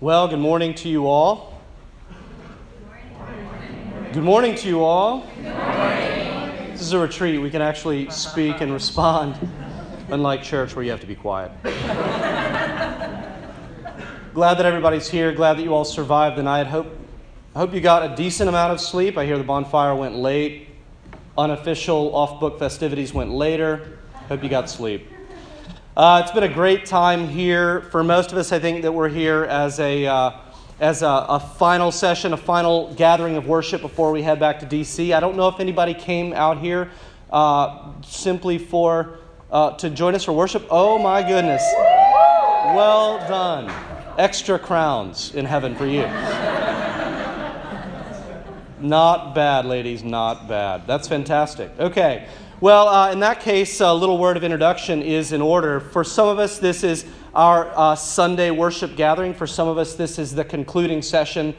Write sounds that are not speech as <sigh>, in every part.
Well, good morning to you all. Good morning to you all. This is a retreat. We can actually speak and respond, unlike church where you have to be quiet. Glad that everybody's here. Glad that you all survived the night. Hope, I hope you got a decent amount of sleep. I hear the bonfire went late. Unofficial off book festivities went later. Hope you got sleep. Uh, it's been a great time here. For most of us, I think that we're here as a, uh, as a, a, final session, a final gathering of worship before we head back to DC. I don't know if anybody came out here uh, simply for uh, to join us for worship. Oh my goodness! Well done. Extra crowns in heaven for you. <laughs> Not bad, ladies. Not bad. That's fantastic. Okay. Well, uh, in that case, a little word of introduction is in order. For some of us, this is our uh, Sunday worship gathering. For some of us, this is the concluding session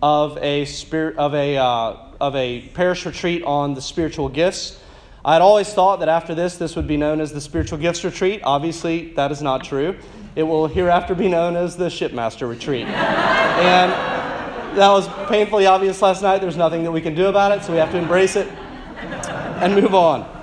of a spirit of a uh, of a parish retreat on the spiritual gifts. I had always thought that after this, this would be known as the spiritual gifts retreat. Obviously, that is not true. It will hereafter be known as the shipmaster retreat. <laughs> and that was painfully obvious last night. There's nothing that we can do about it, so we have to embrace it and move on.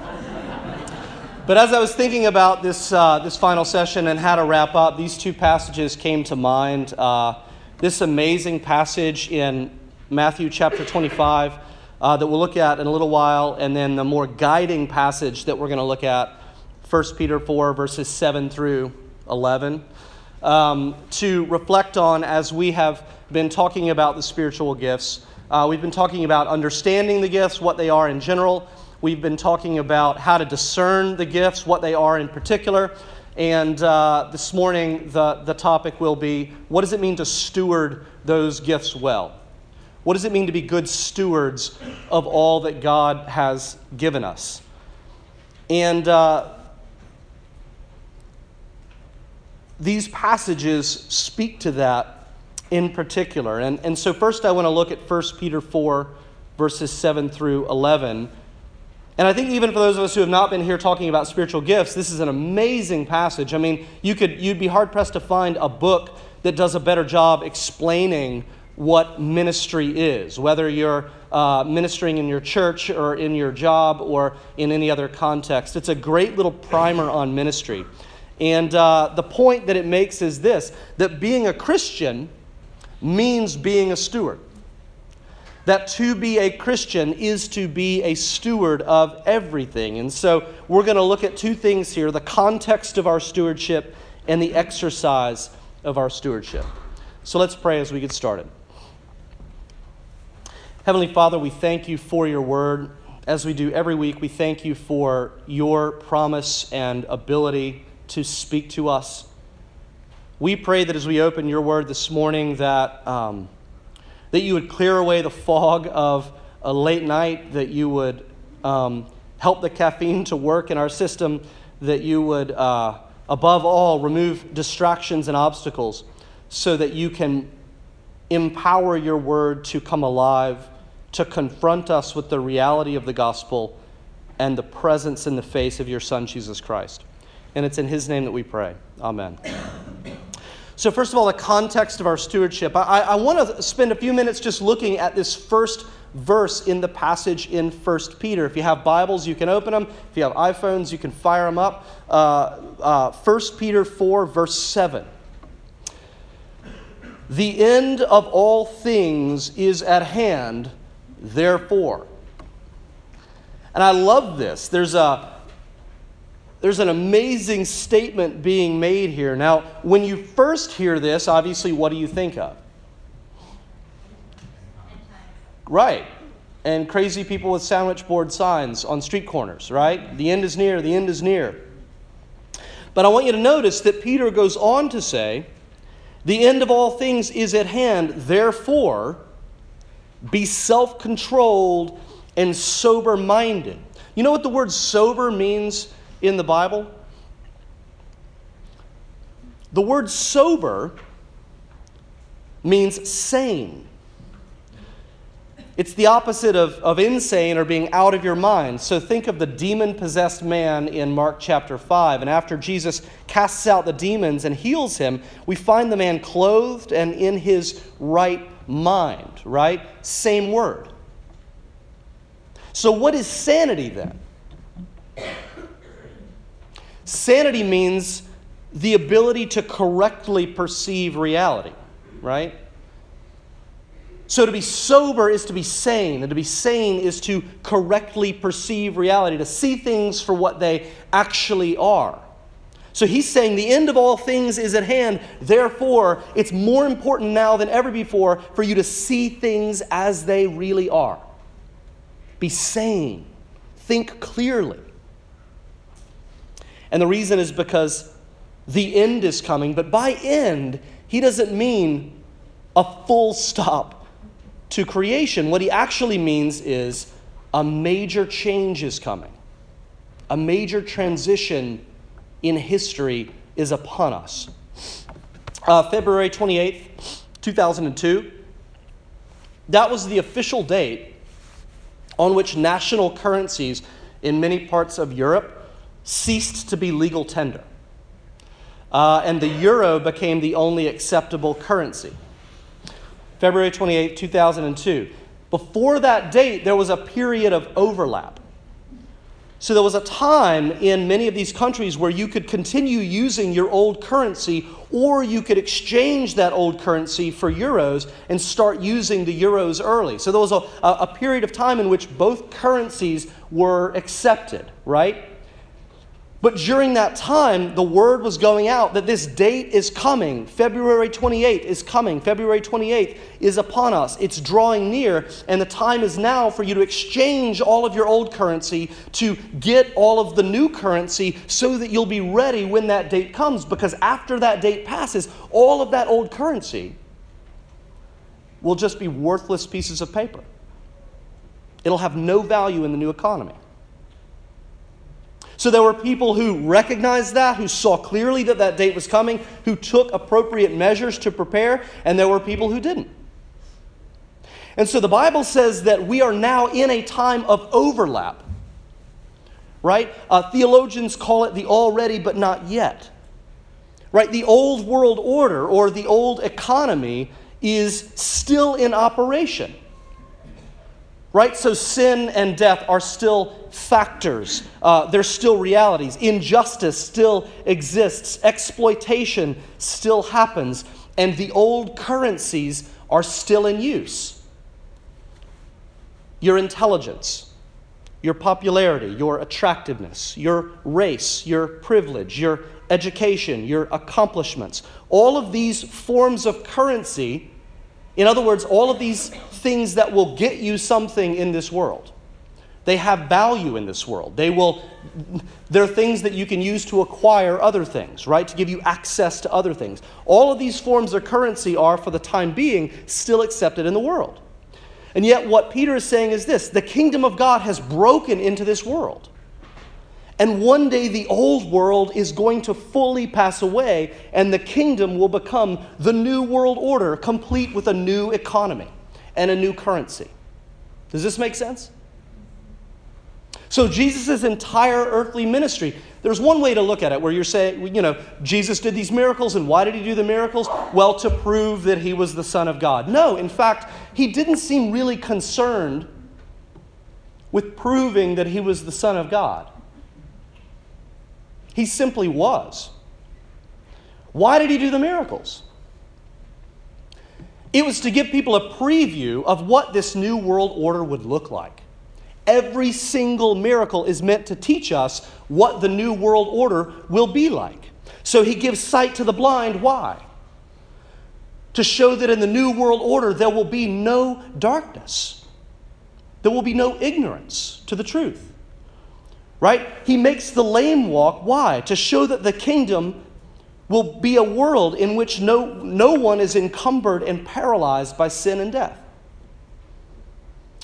But as I was thinking about this, uh, this final session and how to wrap up, these two passages came to mind. Uh, this amazing passage in Matthew chapter 25 uh, that we'll look at in a little while, and then the more guiding passage that we're going to look at, 1 Peter 4, verses 7 through 11, um, to reflect on as we have been talking about the spiritual gifts. Uh, we've been talking about understanding the gifts, what they are in general We've been talking about how to discern the gifts, what they are in particular. And uh, this morning, the, the topic will be what does it mean to steward those gifts well? What does it mean to be good stewards of all that God has given us? And uh, these passages speak to that in particular. And, and so, first, I want to look at 1 Peter 4, verses 7 through 11 and I think even for those of us who have not been here talking about spiritual gifts, this is an amazing passage. I mean, you could you'd be hard pressed to find a book that does a better job explaining what ministry is, whether you're uh, ministering in your church or in your job or in any other context. It's a great little primer on ministry. And uh, the point that it makes is this that being a Christian means being a steward that to be a Christian is to be a steward of everything. And so we're going to look at two things here the context of our stewardship and the exercise of our stewardship. So let's pray as we get started. Heavenly Father, we thank you for your word. As we do every week, we thank you for your promise and ability to speak to us. We pray that as we open your word this morning, that. Um, that you would clear away the fog of a late night, that you would um, help the caffeine to work in our system, that you would, uh, above all, remove distractions and obstacles so that you can empower your word to come alive, to confront us with the reality of the gospel and the presence in the face of your Son, Jesus Christ. And it's in his name that we pray. Amen. So, first of all, the context of our stewardship. I, I want to spend a few minutes just looking at this first verse in the passage in 1 Peter. If you have Bibles, you can open them. If you have iPhones, you can fire them up. Uh, uh, 1 Peter 4, verse 7. The end of all things is at hand, therefore. And I love this. There's a there's an amazing statement being made here. Now, when you first hear this, obviously, what do you think of? Right. And crazy people with sandwich board signs on street corners, right? The end is near, the end is near. But I want you to notice that Peter goes on to say, The end of all things is at hand, therefore, be self controlled and sober minded. You know what the word sober means in the Bible? The word sober means sane. It's the opposite of, of insane or being out of your mind. So think of the demon possessed man in Mark chapter 5. And after Jesus casts out the demons and heals him, we find the man clothed and in his right mind, right? Same word. So, what is sanity then? Sanity means the ability to correctly perceive reality, right? So to be sober is to be sane, and to be sane is to correctly perceive reality, to see things for what they actually are. So he's saying the end of all things is at hand. Therefore, it's more important now than ever before for you to see things as they really are. Be sane, think clearly. And the reason is because the end is coming, but by end, he doesn't mean a full stop to creation, what he actually means is a major change is coming. A major transition in history is upon us. Uh, February 28th, 2002, that was the official date on which national currencies in many parts of Europe ceased to be legal tender. Uh, and the euro became the only acceptable currency. February 28, 2002. Before that date, there was a period of overlap. So there was a time in many of these countries where you could continue using your old currency, or you could exchange that old currency for euros and start using the euros early. So there was a, a period of time in which both currencies were accepted, right? But during that time, the word was going out that this date is coming. February 28th is coming. February 28th is upon us. It's drawing near, and the time is now for you to exchange all of your old currency to get all of the new currency so that you'll be ready when that date comes. Because after that date passes, all of that old currency will just be worthless pieces of paper. It'll have no value in the new economy. So there were people who recognized that, who saw clearly that that date was coming, who took appropriate measures to prepare, and there were people who didn't. And so the Bible says that we are now in a time of overlap. Right? Uh, theologians call it the already but not yet. Right? The old world order or the old economy is still in operation. Right? So sin and death are still factors, uh, they're still realities. Injustice still exists, exploitation still happens, and the old currencies are still in use. Your intelligence, your popularity, your attractiveness, your race, your privilege, your education, your accomplishments, all of these forms of currency in other words, all of these things that will get you something in this world, they have value in this world. They will, they're things that you can use to acquire other things, right? To give you access to other things. All of these forms of currency are, for the time being, still accepted in the world. And yet, what Peter is saying is this the kingdom of God has broken into this world. And one day the old world is going to fully pass away, and the kingdom will become the new world order, complete with a new economy and a new currency. Does this make sense? So, Jesus' entire earthly ministry, there's one way to look at it where you're saying, you know, Jesus did these miracles, and why did he do the miracles? Well, to prove that he was the Son of God. No, in fact, he didn't seem really concerned with proving that he was the Son of God. He simply was. Why did he do the miracles? It was to give people a preview of what this new world order would look like. Every single miracle is meant to teach us what the new world order will be like. So he gives sight to the blind. Why? To show that in the new world order there will be no darkness, there will be no ignorance to the truth right? He makes the lame walk. Why? To show that the kingdom will be a world in which no, no one is encumbered and paralyzed by sin and death.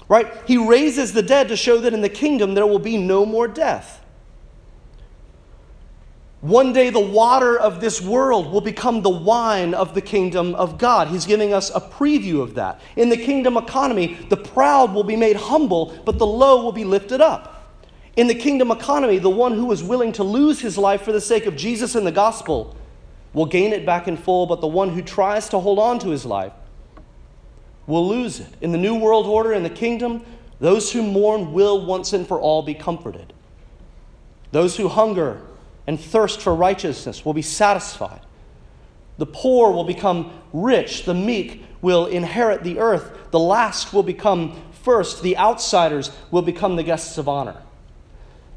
Right? He raises the dead to show that in the kingdom there will be no more death. One day, the water of this world will become the wine of the kingdom of God. He's giving us a preview of that. In the kingdom economy, the proud will be made humble, but the low will be lifted up. In the kingdom economy, the one who is willing to lose his life for the sake of Jesus and the gospel will gain it back in full, but the one who tries to hold on to his life will lose it. In the new world order, in the kingdom, those who mourn will once and for all be comforted. Those who hunger and thirst for righteousness will be satisfied. The poor will become rich. The meek will inherit the earth. The last will become first. The outsiders will become the guests of honor.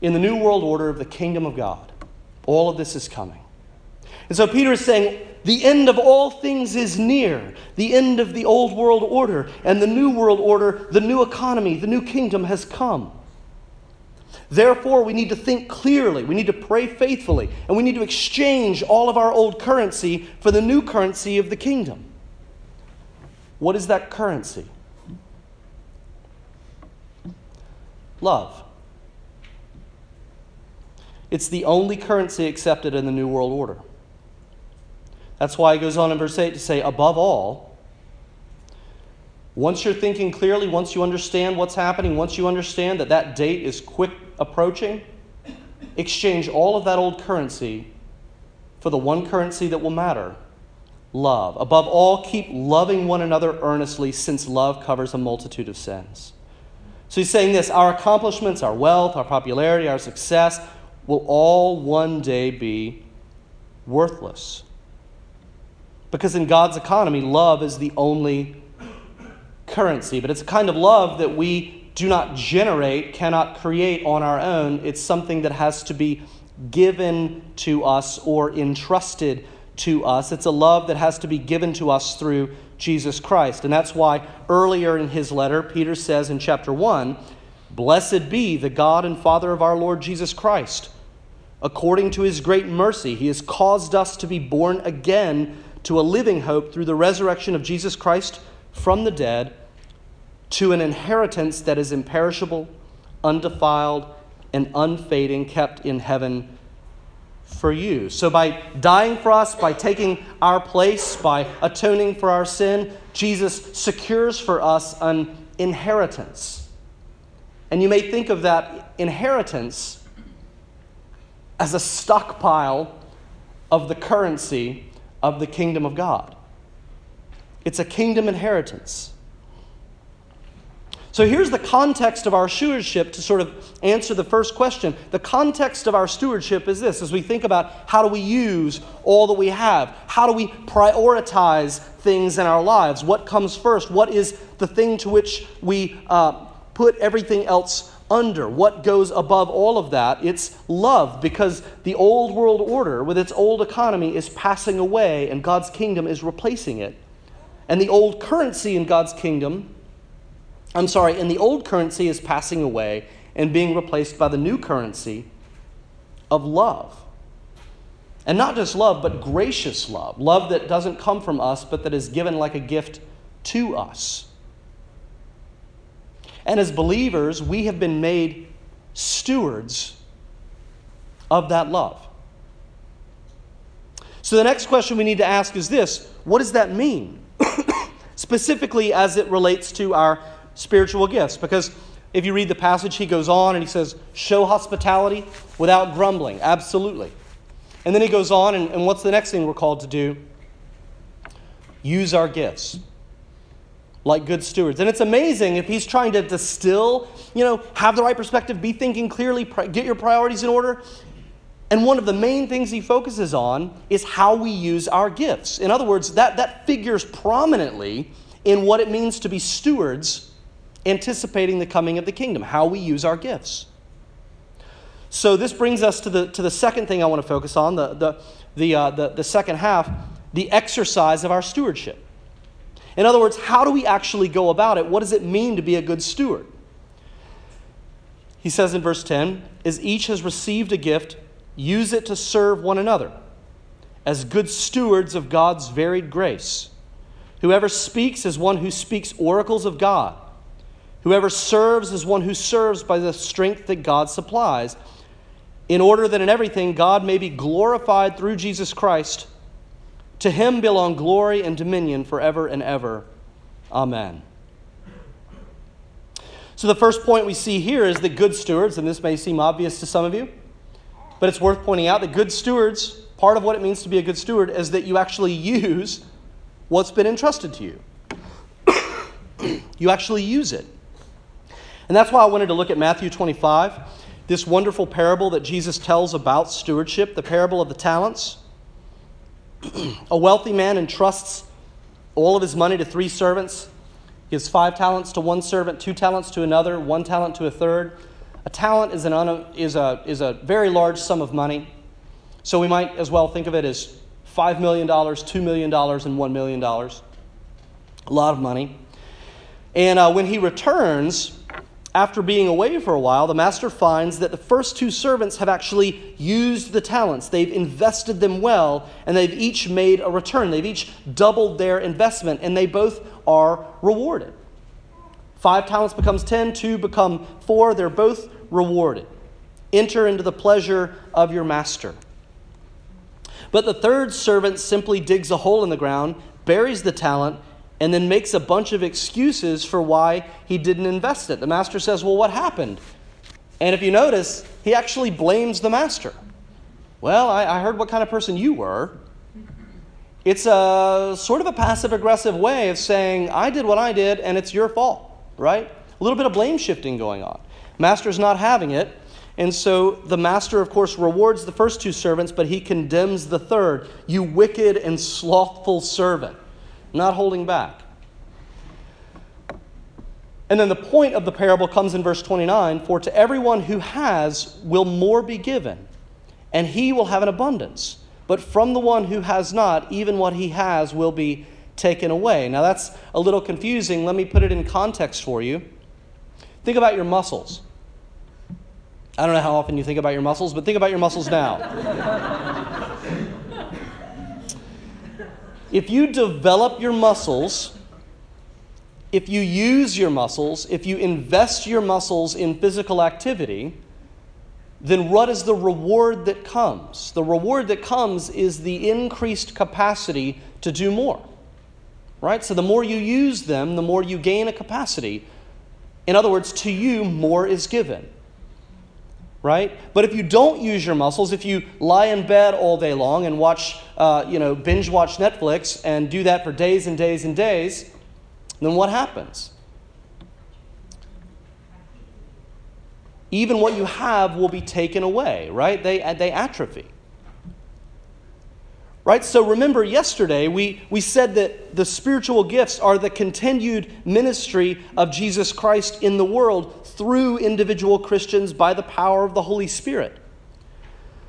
In the new world order of the kingdom of God, all of this is coming. And so Peter is saying, the end of all things is near. The end of the old world order and the new world order, the new economy, the new kingdom has come. Therefore, we need to think clearly, we need to pray faithfully, and we need to exchange all of our old currency for the new currency of the kingdom. What is that currency? Love. It's the only currency accepted in the New World Order. That's why he goes on in verse 8 to say, above all, once you're thinking clearly, once you understand what's happening, once you understand that that date is quick approaching, exchange all of that old currency for the one currency that will matter love. Above all, keep loving one another earnestly, since love covers a multitude of sins. So he's saying this our accomplishments, our wealth, our popularity, our success will all one day be worthless. Because in God's economy, love is the only currency. But it's a kind of love that we do not generate, cannot create on our own. It's something that has to be given to us or entrusted to us. It's a love that has to be given to us through Jesus Christ. And that's why earlier in his letter, Peter says in chapter 1 Blessed be the God and Father of our Lord Jesus Christ. According to his great mercy, he has caused us to be born again to a living hope through the resurrection of Jesus Christ from the dead to an inheritance that is imperishable, undefiled, and unfading, kept in heaven for you. So, by dying for us, by taking our place, by atoning for our sin, Jesus secures for us an inheritance. And you may think of that inheritance as a stockpile of the currency of the kingdom of God. It's a kingdom inheritance. So here's the context of our stewardship to sort of answer the first question. The context of our stewardship is this as we think about how do we use all that we have? How do we prioritize things in our lives? What comes first? What is the thing to which we uh, put everything else under? What goes above all of that? It's love, because the old world order with its old economy is passing away and God's kingdom is replacing it. And the old currency in God's kingdom I'm sorry, and the old currency is passing away and being replaced by the new currency of love. And not just love, but gracious love. Love that doesn't come from us, but that is given like a gift to us. And as believers, we have been made stewards of that love. So the next question we need to ask is this what does that mean? <coughs> Specifically, as it relates to our spiritual gifts. Because if you read the passage, he goes on and he says, Show hospitality without grumbling. Absolutely. And then he goes on, and, and what's the next thing we're called to do? Use our gifts like good stewards. And it's amazing if he's trying to distill, you know, have the right perspective, be thinking clearly, get your priorities in order. And one of the main things he focuses on is how we use our gifts. In other words, that, that figures prominently in what it means to be stewards anticipating the coming of the kingdom, how we use our gifts. So this brings us to the, to the second thing I want to focus on, the, the, the, uh, the, the second half, the exercise of our stewardship. In other words, how do we actually go about it? What does it mean to be a good steward? He says in verse 10 As each has received a gift, use it to serve one another as good stewards of God's varied grace. Whoever speaks is one who speaks oracles of God. Whoever serves is one who serves by the strength that God supplies, in order that in everything God may be glorified through Jesus Christ. To him belong glory and dominion forever and ever. Amen. So, the first point we see here is that good stewards, and this may seem obvious to some of you, but it's worth pointing out that good stewards, part of what it means to be a good steward is that you actually use what's been entrusted to you. you actually use it. And that's why I wanted to look at Matthew 25, this wonderful parable that Jesus tells about stewardship, the parable of the talents. A wealthy man entrusts all of his money to three servants gives five talents to one servant, two talents to another, one talent to a third. A talent is, an un, is, a, is a very large sum of money. So we might as well think of it as $5 million, $2 million, and $1 million. A lot of money. And uh, when he returns, after being away for a while, the master finds that the first two servants have actually used the talents. They've invested them well, and they've each made a return. They've each doubled their investment, and they both are rewarded. Five talents becomes ten, two become four. They're both rewarded. Enter into the pleasure of your master. But the third servant simply digs a hole in the ground, buries the talent, and then makes a bunch of excuses for why he didn't invest it. The master says, Well, what happened? And if you notice, he actually blames the master. Well, I, I heard what kind of person you were. It's a sort of a passive aggressive way of saying, I did what I did and it's your fault, right? A little bit of blame shifting going on. Master's not having it. And so the master, of course, rewards the first two servants, but he condemns the third. You wicked and slothful servant not holding back. And then the point of the parable comes in verse 29 For to everyone who has will more be given, and he will have an abundance. But from the one who has not, even what he has will be taken away. Now that's a little confusing. Let me put it in context for you. Think about your muscles. I don't know how often you think about your muscles, but think about your muscles now. <laughs> If you develop your muscles, if you use your muscles, if you invest your muscles in physical activity, then what is the reward that comes? The reward that comes is the increased capacity to do more. Right? So the more you use them, the more you gain a capacity. In other words, to you, more is given right? But if you don't use your muscles, if you lie in bed all day long and watch, uh, you know, binge watch Netflix and do that for days and days and days, then what happens? Even what you have will be taken away, right? They, they atrophy. Right? So remember, yesterday we, we said that the spiritual gifts are the continued ministry of Jesus Christ in the world through individual Christians by the power of the Holy Spirit.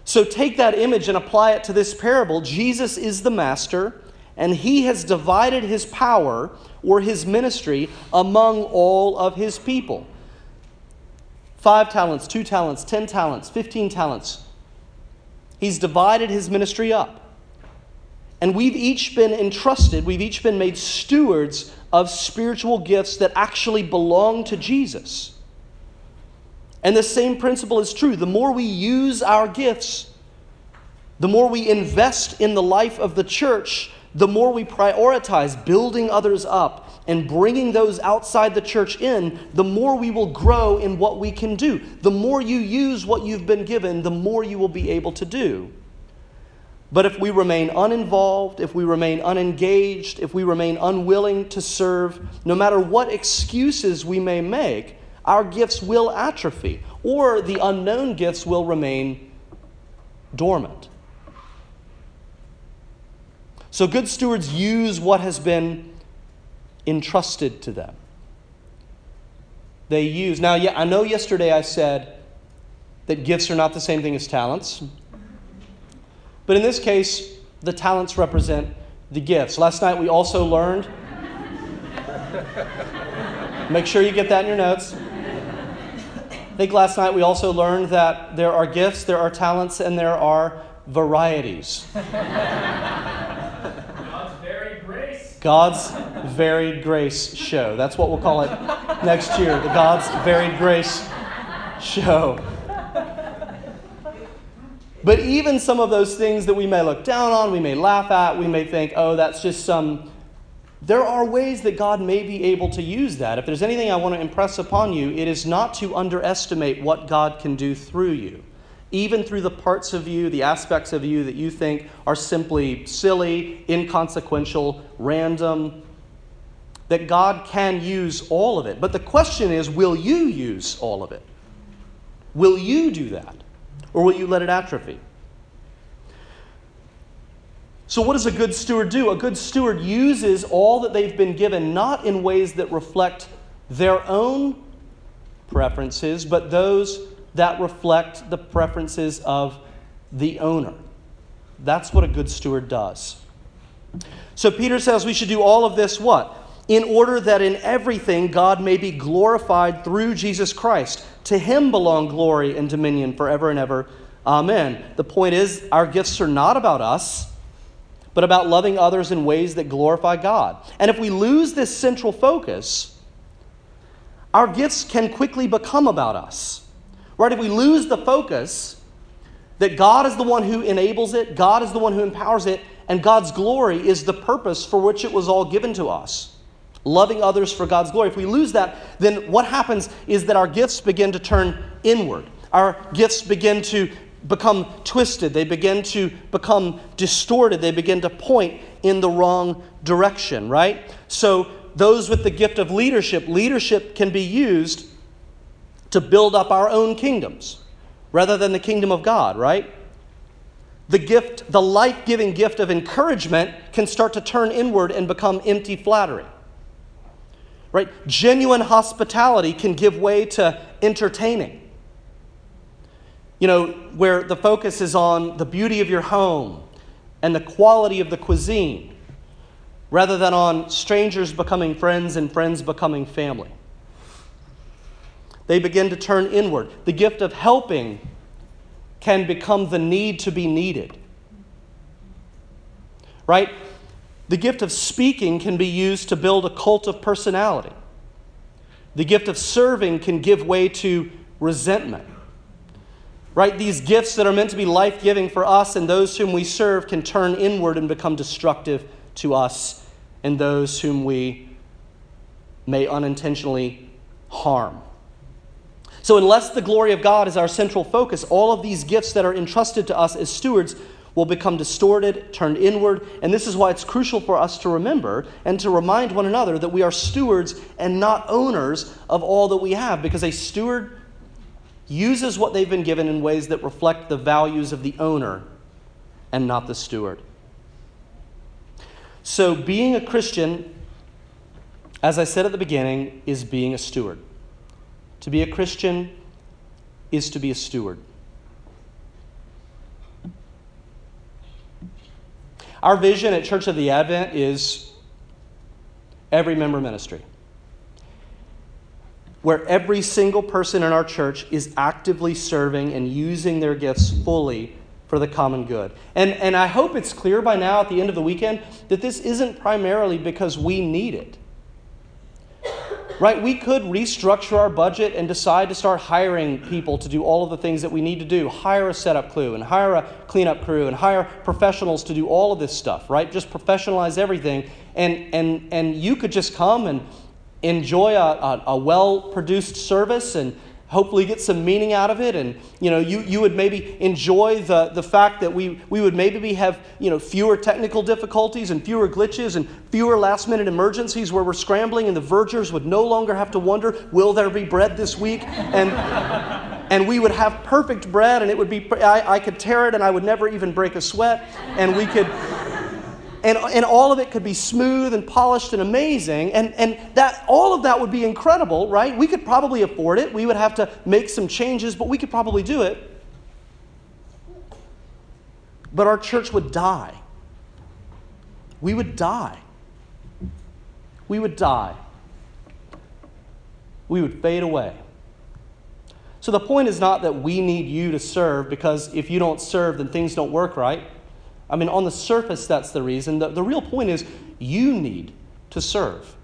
So take that image and apply it to this parable. Jesus is the master, and he has divided his power or his ministry among all of his people. Five talents, two talents, ten talents, fifteen talents. He's divided his ministry up. And we've each been entrusted, we've each been made stewards of spiritual gifts that actually belong to Jesus. And the same principle is true. The more we use our gifts, the more we invest in the life of the church, the more we prioritize building others up and bringing those outside the church in, the more we will grow in what we can do. The more you use what you've been given, the more you will be able to do. But if we remain uninvolved, if we remain unengaged, if we remain unwilling to serve, no matter what excuses we may make, our gifts will atrophy, or the unknown gifts will remain dormant. So, good stewards use what has been entrusted to them. They use. Now, yeah, I know yesterday I said that gifts are not the same thing as talents. But in this case, the talents represent the gifts. Last night we also learned, make sure you get that in your notes. I think last night we also learned that there are gifts, there are talents, and there are varieties. God's varied grace. God's varied grace show. That's what we'll call it next year the God's varied grace show. But even some of those things that we may look down on, we may laugh at, we may think, oh, that's just some. There are ways that God may be able to use that. If there's anything I want to impress upon you, it is not to underestimate what God can do through you. Even through the parts of you, the aspects of you that you think are simply silly, inconsequential, random, that God can use all of it. But the question is will you use all of it? Will you do that? Or will you let it atrophy? So, what does a good steward do? A good steward uses all that they've been given not in ways that reflect their own preferences, but those that reflect the preferences of the owner. That's what a good steward does. So, Peter says we should do all of this what? In order that in everything God may be glorified through Jesus Christ. To him belong glory and dominion forever and ever. Amen. The point is, our gifts are not about us but about loving others in ways that glorify God. And if we lose this central focus, our gifts can quickly become about us. Right? If we lose the focus that God is the one who enables it, God is the one who empowers it, and God's glory is the purpose for which it was all given to us. Loving others for God's glory. If we lose that, then what happens is that our gifts begin to turn inward. Our gifts begin to become twisted, they begin to become distorted, they begin to point in the wrong direction, right? So, those with the gift of leadership, leadership can be used to build up our own kingdoms rather than the kingdom of God, right? The gift, the life giving gift of encouragement can start to turn inward and become empty flattery. Right? Genuine hospitality can give way to entertaining you know, where the focus is on the beauty of your home and the quality of the cuisine, rather than on strangers becoming friends and friends becoming family. They begin to turn inward. The gift of helping can become the need to be needed. Right? The gift of speaking can be used to build a cult of personality. The gift of serving can give way to resentment right? These gifts that are meant to be life giving for us and those whom we serve can turn inward and become destructive to us and those whom we may unintentionally harm. So, unless the glory of God is our central focus, all of these gifts that are entrusted to us as stewards will become distorted, turned inward. And this is why it's crucial for us to remember and to remind one another that we are stewards and not owners of all that we have, because a steward uses what they've been given in ways that reflect the values of the owner and not the steward. So, being a Christian, as I said at the beginning, is being a steward. To be a Christian is to be a steward. Our vision at Church of the Advent is every member ministry where every single person in our church is actively serving and using their gifts fully for the common good. And, and I hope it's clear by now at the end of the weekend that this isn't primarily because we need it. Right? We could restructure our budget and decide to start hiring people to do all of the things that we need to do. Hire a setup crew and hire a cleanup crew and hire professionals to do all of this stuff, right? Just professionalize everything. And, and, and you could just come and enjoy a, a, a well produced service and hopefully get some meaning out of it. And you know you, you would maybe enjoy the, the fact that we, we would maybe have you know fewer technical difficulties and fewer glitches and fewer last minute emergencies where we're scrambling and the vergers would no longer have to wonder will there be bread this week? And and we would have perfect bread and it would be I, I could tear it and i would never even break a sweat. And we could and, and all of it could be smooth and polished and amazing. And, and that all of that would be incredible right? We could probably afford it. We would have to make some changes but we could probably do it. But our church would die. We would die. We would die. We would fade away. So the point is not that we need you to serve because if you don't serve then things don't work right I mean, on the surface, that's the reason. The, the real point is you need to serve.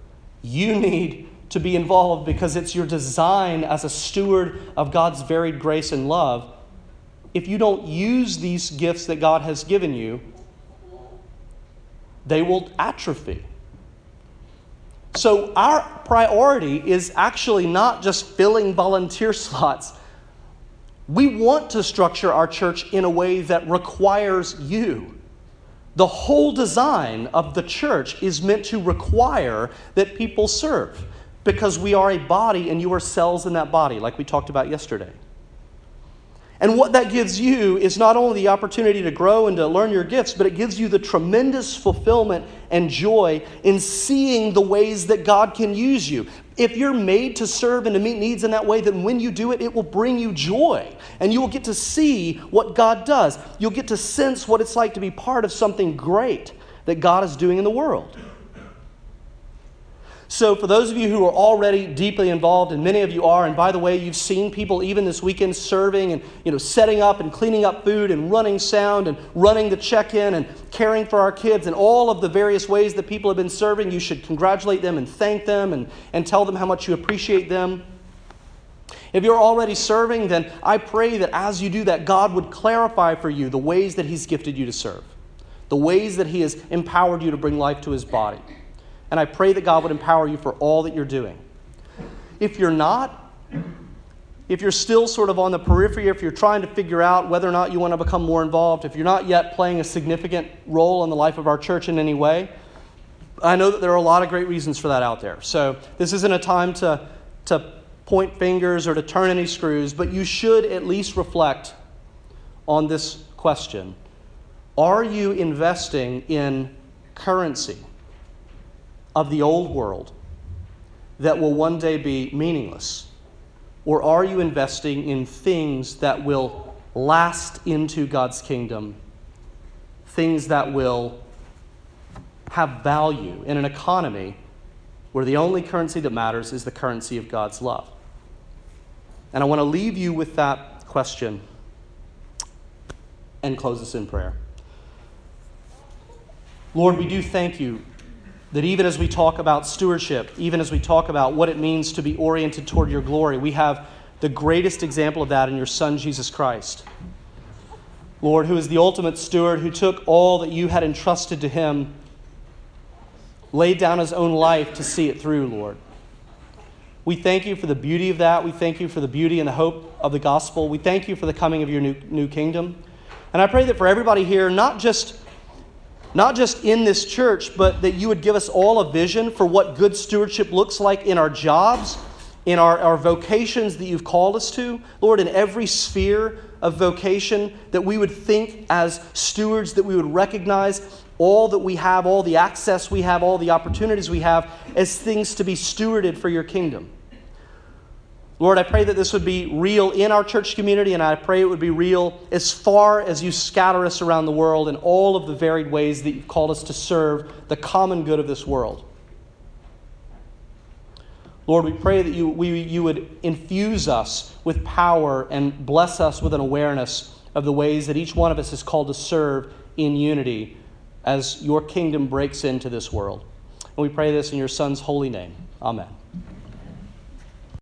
You need to be involved because it's your design as a steward of God's varied grace and love if you don't use these gifts that God has given you, they will atrophy. So, our priority is actually not just filling volunteer <laughs> slots. We want to structure our church in a way that requires you. The whole design of the church is meant to require that people serve because we are a body and you are cells in that body, like we talked about yesterday. And what that gives you is not only the opportunity to grow and to learn your gifts, but it gives you the tremendous fulfillment and joy in seeing the ways that God can use you. If you're made to serve and to meet needs in that way, then when you do it, it will bring you joy. And you will get to see what God does. You'll get to sense what it's like to be part of something great that God is doing in the world. So, for those of you who are already deeply involved, and many of you are, and by the way, you've seen people even this weekend serving and you know setting up and cleaning up food and running sound and running the check-in and caring for our kids and all of the various ways that people have been serving, you should congratulate them and thank them and, and tell them how much you appreciate them. If you're already serving, then I pray that as you do that, God would clarify for you the ways that He's gifted you to serve, the ways that He has empowered you to bring life to His body. And I pray that God would empower you for all that you're doing. If you're not, if you're still sort of on the periphery, if you're trying to figure out whether or not you want to become more involved, if you're not yet playing a significant role in the life of our church in any way, I know that there are a lot of great reasons for that out there. So this isn't a time to, to point fingers or to turn any screws, but you should at least reflect on this question Are you investing in currency? Of the old world that will one day be meaningless? Or are you investing in things that will last into God's kingdom? Things that will have value in an economy where the only currency that matters is the currency of God's love? And I want to leave you with that question and close us in prayer. Lord, we do thank you that even as we talk about stewardship, even as we talk about what it means to be oriented toward your glory, we have the greatest example of that in your Son, Jesus Christ. Lord, who is the ultimate steward, who took all that you had entrusted to him, laid down his own life to see it through, Lord. We thank you for the beauty of that. We thank you for the beauty and the hope of the gospel. We thank you for the coming of your new, new kingdom. And I pray that for everybody here, not just not just in this church, but that you would give us all a vision for what good stewardship looks like in our jobs, in our, our vocations that you've called us to. Lord, in every sphere of vocation, that we would think as stewards, that we would recognize all that we have, all the access we have, all the opportunities we have as things to be stewarded for your kingdom. Lord, I pray that this would be real in our church community, and I pray it would be real as far as you scatter us around the world in all of the varied ways that you've called us to serve the common good of this world. Lord, we pray that you, we, you would infuse us with power and bless us with an awareness of the ways that each one of us is called to serve in unity as your kingdom breaks into this world. And we pray this in your Son's holy name. Amen.